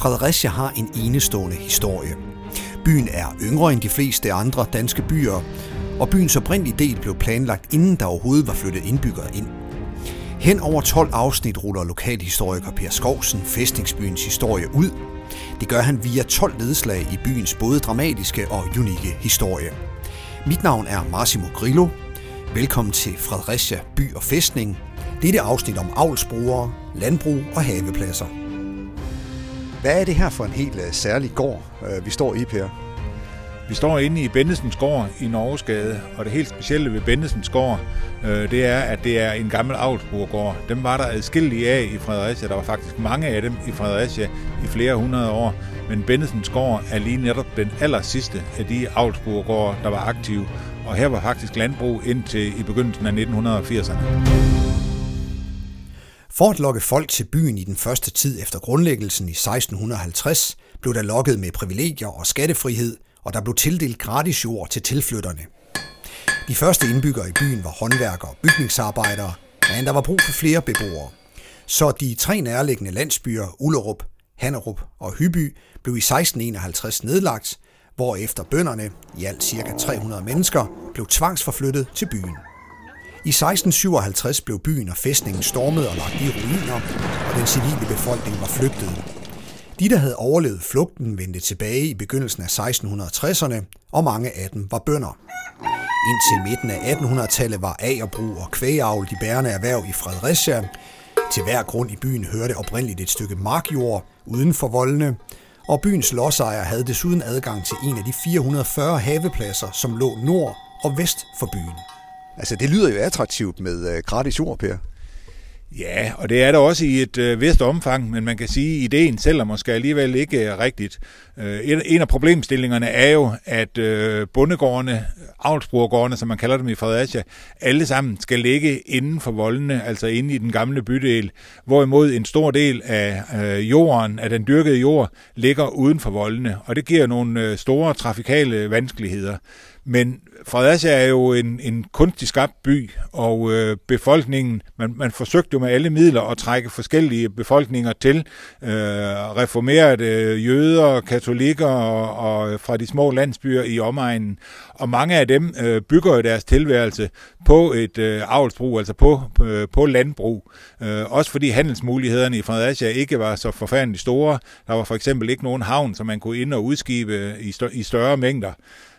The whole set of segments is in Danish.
Fredericia har en enestående historie. Byen er yngre end de fleste andre danske byer, og byens oprindelige del blev planlagt, inden der overhovedet var flyttet indbyggere ind. Hen over 12 afsnit ruller lokalhistoriker Per Skovsen fæstningsbyens historie ud. Det gør han via 12 nedslag i byens både dramatiske og unikke historie. Mit navn er Massimo Grillo. Velkommen til Fredericia By og Fæstning. Dette afsnit om avlsbrugere, landbrug og havepladser. Hvad er det her for en helt uh, særlig gård, uh, vi står i, Per? Vi står inde i Bendesens gård i Norgesgade, og det helt specielle ved Bendesens gård, øh, det er, at det er en gammel avlsburgård. Dem var der adskillige af i Fredericia. Der var faktisk mange af dem i Fredericia i flere hundrede år. Men Bendesens gård er lige netop den aller sidste af de avlsburgårde, der var aktive. Og her var faktisk landbrug indtil i begyndelsen af 1980'erne. For at lokke folk til byen i den første tid efter grundlæggelsen i 1650, blev der lokket med privilegier og skattefrihed, og der blev tildelt gratis jord til tilflytterne. De første indbyggere i byen var håndværkere og bygningsarbejdere, men der var brug for flere beboere. Så de tre nærliggende landsbyer, Ullerup, Hannerup og Hyby, blev i 1651 nedlagt, hvorefter bønderne, i alt ca. 300 mennesker, blev tvangsforflyttet til byen. I 1657 blev byen og fæstningen stormet og lagt i ruiner, og den civile befolkning var flygtet. De, der havde overlevet flugten, vendte tilbage i begyndelsen af 1660'erne, og mange af dem var bønder. Indtil midten af 1800-tallet var agerbrug og kvægeavl de bærende erhverv i Fredericia. Til hver grund i byen hørte oprindeligt et stykke markjord uden for voldene, og byens lodsejere havde desuden adgang til en af de 440 havepladser, som lå nord og vest for byen. Altså, det lyder jo attraktivt med øh, gratis jord, Per. Ja, og det er der også i et øh, vist omfang, men man kan sige, at ideen selv er måske alligevel ikke øh, rigtigt. Øh, en af problemstillingerne er jo, at øh, bondegårdene, avlsbrugergårdene, som man kalder dem i Fredericia, alle sammen skal ligge inden for voldene, altså inde i den gamle bydel, hvorimod en stor del af øh, jorden, af den dyrkede jord, ligger uden for voldene, og det giver nogle øh, store trafikale vanskeligheder. Men Fredericia er jo en, en kunstig skabt by, og øh, befolkningen, man, man forsøgte jo med alle midler at trække forskellige befolkninger til, øh, reformerede øh, jøder, katolikker og, og fra de små landsbyer i omegnen, og mange af dem øh, bygger jo deres tilværelse på et øh, avlsbrug, altså på, på, på landbrug. Øh, også fordi handelsmulighederne i Fredericia ikke var så forfærdeligt store. Der var for eksempel ikke nogen havn, som man kunne ind- og udskibe i, større, i større mængder.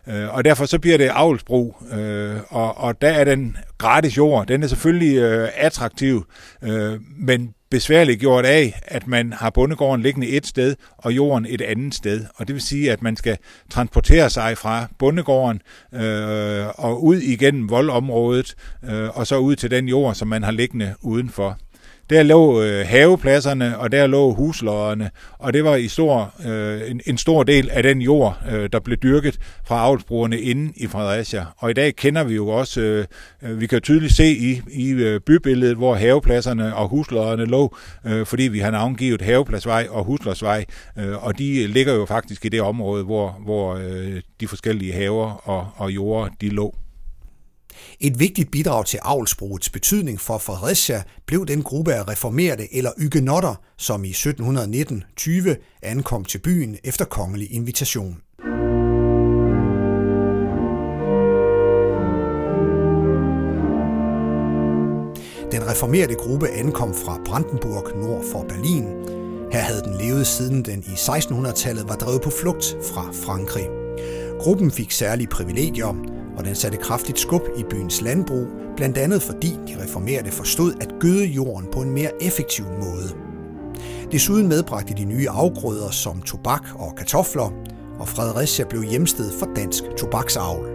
Øh, og derfor så bliver det avlsbrug, øh, og, og der er den gratis jord, den er selvfølgelig øh, attraktiv, øh, men besværligt gjort af, at man har bondegården liggende et sted, og jorden et andet sted. Og det vil sige, at man skal transportere sig fra bondegården øh, og ud igennem voldområdet, øh, og så ud til den jord, som man har liggende udenfor. Der lå øh, havepladserne, og der lå huslodderne, og det var i stor, øh, en, en stor del af den jord, øh, der blev dyrket fra avlsbrugerne inde i Fredericia. Og i dag kender vi jo også, øh, øh vi kan tydeligt se i, i øh, bybilledet, hvor havepladserne og huslodderne lå, øh, fordi vi har navngivet Havepladsvej og Huslodsvej, øh, og de ligger jo faktisk i det område, hvor, hvor øh, de forskellige haver og, og jorder de lå. Et vigtigt bidrag til avlsbrugets betydning for Fredericia blev den gruppe af reformerte eller ygenotter, som i 1719-20 ankom til byen efter kongelig invitation. Den reformerte gruppe ankom fra Brandenburg nord for Berlin. Her havde den levet siden den i 1600-tallet var drevet på flugt fra Frankrig. Gruppen fik særlige privilegier, og den satte kraftigt skub i byens landbrug, blandt andet fordi de reformerede forstod at gøde jorden på en mere effektiv måde. Desuden medbragte de nye afgrøder som tobak og kartofler, og Fredericia blev hjemsted for dansk tobaksavl.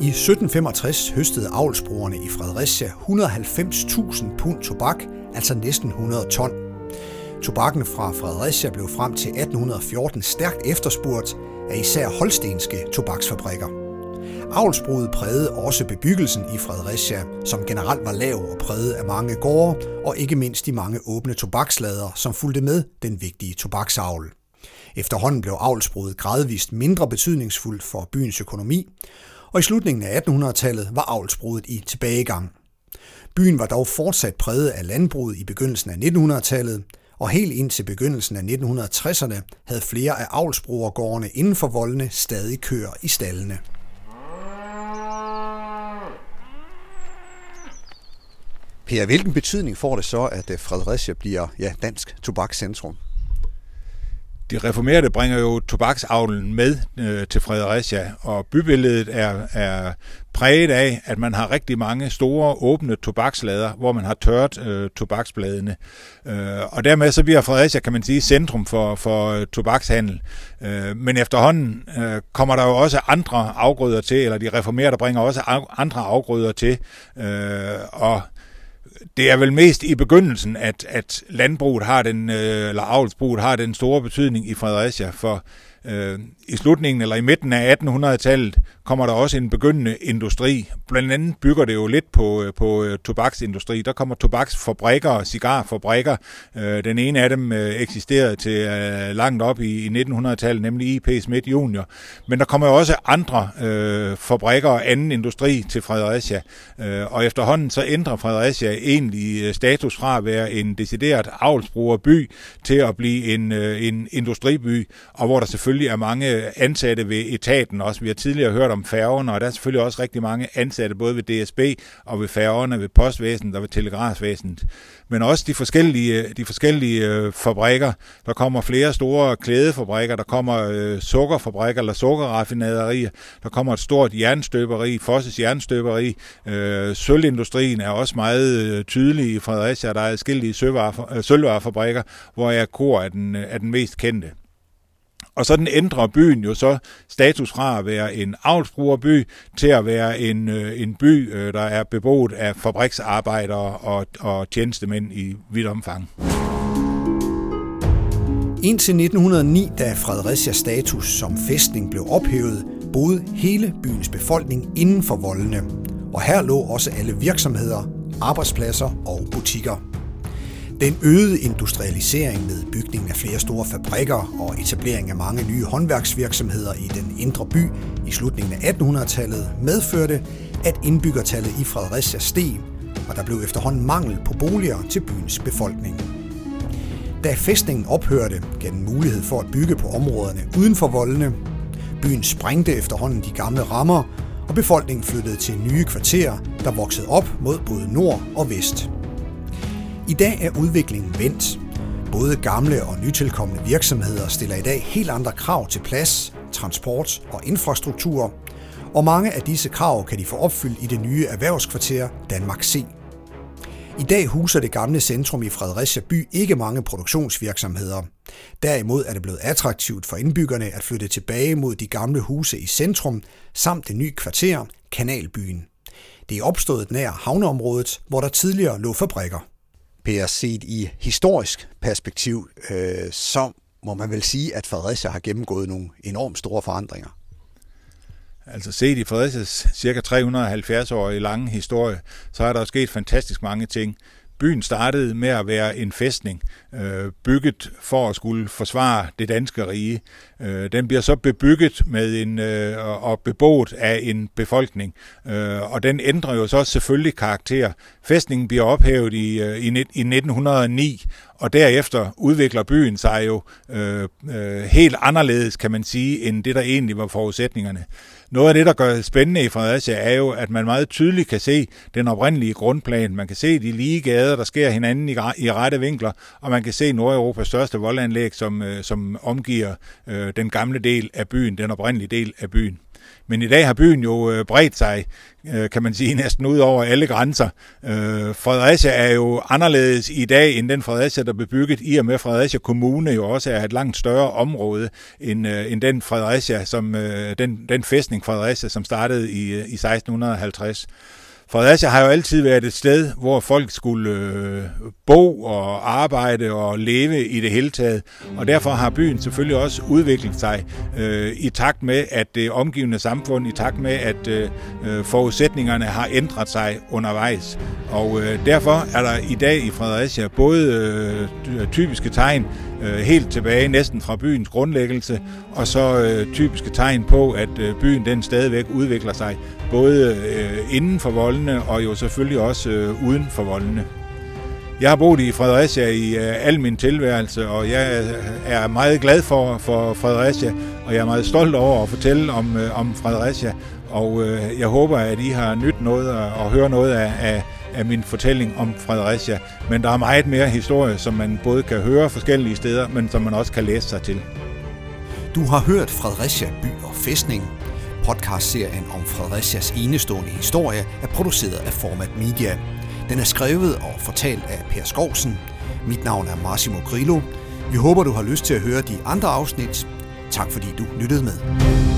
I 1765 høstede avlsbrugerne i Fredericia 190.000 pund tobak, altså næsten 100 ton. Tobakken fra Fredericia blev frem til 1814 stærkt efterspurgt af især holstenske tobaksfabrikker. Avlsbruget prægede også bebyggelsen i Fredericia, som generelt var lav og præget af mange gårde, og ikke mindst de mange åbne tobakslader, som fulgte med den vigtige tobaksavl. Efterhånden blev avlsbruget gradvist mindre betydningsfuldt for byens økonomi, og i slutningen af 1800-tallet var avlsbruget i tilbagegang. Byen var dog fortsat præget af landbruget i begyndelsen af 1900-tallet, og helt ind til begyndelsen af 1960'erne havde flere af avlsbrugergårdene inden for voldene stadig køer i stallene. Per, hvilken betydning får det så, at øh, Fredericia bliver ja, dansk tobakscentrum? de reformerede bringer jo tobaksavlen med øh, til Fredericia, og bybilledet er, er præget af, at man har rigtig mange store åbne tobakslader, hvor man har tørt øh, tobaksbladene. Øh, og dermed så bliver Fredericia, kan man sige, centrum for, for øh, tobakshandel. Øh, men efterhånden øh, kommer der jo også andre afgrøder til, eller de reformerede bringer også andre afgrøder til, øh, og det er vel mest i begyndelsen, at, at landbruget har den, øh, eller avlsbruget har den store betydning i Fredericia, for øh, i slutningen eller i midten af 1800-tallet kommer der også en begyndende industri. Blandt andet bygger det jo lidt på, øh, på øh, tobaksindustri. Der kommer tobaksfabrikker og cigarfabrikker. Øh, den ene af dem øh, eksisterede til langt op i 1900-tallet, nemlig IP Smith Junior. Men der kommer jo også andre øh, fabrikker og anden industri til Fredericia. Og efterhånden så ændrer Fredericia egentlig status fra at være en decideret avlsbrugerby til at blive en, en industriby, og hvor der selvfølgelig er mange ansatte ved etaten også. Vi har tidligere hørt om færgerne, og der er selvfølgelig også rigtig mange ansatte, både ved DSB og ved færgerne, ved postvæsenet og ved telegrafvæsenet. Men også de forskellige, de forskellige øh, fabrikker. Der kommer flere store klædefabrikker, der kommer øh, sukkerfabrikker eller sukkerraffinaderier, der kommer et stort jernstøberi, Fosses jernstøberi. Øh, sølvindustrien er også meget tydelig i Fredericia, der er forskellige sølvvarefabrikker, hvor jeg kor er den, er den mest kendte. Og så den ændrer byen jo så status fra at være en avlsbrugerby til at være en, øh, en by, øh, der er beboet af fabriksarbejdere og, og tjenestemænd i vidt omfang. Indtil 1909, da Fredericias status som fæstning blev ophævet, boede hele byens befolkning inden for voldene. Og her lå også alle virksomheder, arbejdspladser og butikker. Den øgede industrialisering med bygningen af flere store fabrikker og etablering af mange nye håndværksvirksomheder i den indre by i slutningen af 1800-tallet medførte, at indbyggertallet i Fredericia steg, og der blev efterhånden mangel på boliger til byens befolkning. Da fæstningen ophørte, gav den mulighed for at bygge på områderne uden for voldene. Byen sprængte efterhånden de gamle rammer, og befolkningen flyttede til nye kvarterer, der voksede op mod både nord og vest. I dag er udviklingen vendt. Både gamle og nytilkommende virksomheder stiller i dag helt andre krav til plads, transport og infrastruktur, og mange af disse krav kan de få opfyldt i det nye erhvervskvarter Danmark C. I dag huser det gamle centrum i Fredericia by ikke mange produktionsvirksomheder. Derimod er det blevet attraktivt for indbyggerne at flytte tilbage mod de gamle huse i centrum, samt det nye kvarter, Kanalbyen. Det er opstået nær havneområdet, hvor der tidligere lå fabrikker. Per, set i historisk perspektiv, øh, så må man vel sige, at Fredericia har gennemgået nogle enormt store forandringer. Altså set i Fredericias cirka 370-årige lange historie, så er der sket fantastisk mange ting. Byen startede med at være en fæstning, øh, bygget for at skulle forsvare det danske rige. Øh, den bliver så bebygget med en, øh, og beboet af en befolkning, øh, og den ændrer jo så selvfølgelig karakter. Fæstningen bliver ophævet i, øh, i, i 1909, og derefter udvikler byen sig jo øh, øh, helt anderledes, kan man sige, end det, der egentlig var forudsætningerne. Noget af det, der gør det spændende i Fredericia, er jo, at man meget tydeligt kan se den oprindelige grundplan. Man kan se de lige gader, der sker hinanden i, i rette vinkler, og man kan se Nordeuropas største voldanlæg, som, øh, som omgiver øh, den gamle del af byen, den oprindelige del af byen. Men i dag har byen jo øh, bredt sig, øh, kan man sige, næsten ud over alle grænser. Øh, Fredericia er jo anderledes i dag end den Fredericia, der blev bygget, i og med Fredericia Kommune jo også er et langt større område end, end den Fredericia, som, den, den fæstning Fredericia, som startede i, i 1650. Fredericia har jo altid været et sted, hvor folk skulle øh, bo og arbejde og leve i det hele taget. Og derfor har byen selvfølgelig også udviklet sig øh, i takt med, at det omgivende samfund, i takt med, at øh, øh forudsætningerne har ændret sig undervejs. Og øh, derfor er der i dag i Fredericia både øh, typiske tegn øh, helt tilbage næsten fra byens grundlæggelse, og så øh, typiske tegn på, at øh, byen den stadigvæk udvikler sig, både øh, inden for voldene og jo selvfølgelig også øh, uden for voldene. Jeg har boet i Fredericia i øh, al min tilværelse, og jeg øh, er meget glad for, for Fredericia, og jeg er meget stolt over at fortælle om, øh, om Fredericia. Og jeg håber, at I har nyt noget og, og høre noget af, af, af min fortælling om Fredericia. Men der er meget mere historie, som man både kan høre forskellige steder, men som man også kan læse sig til. Du har hørt Fredericia by og fæstning. Podcastserien om Fredericias enestående historie er produceret af Format Media. Den er skrevet og fortalt af Per Skovsen. Mit navn er Massimo Grillo. Vi håber, du har lyst til at høre de andre afsnit. Tak fordi du lyttede med.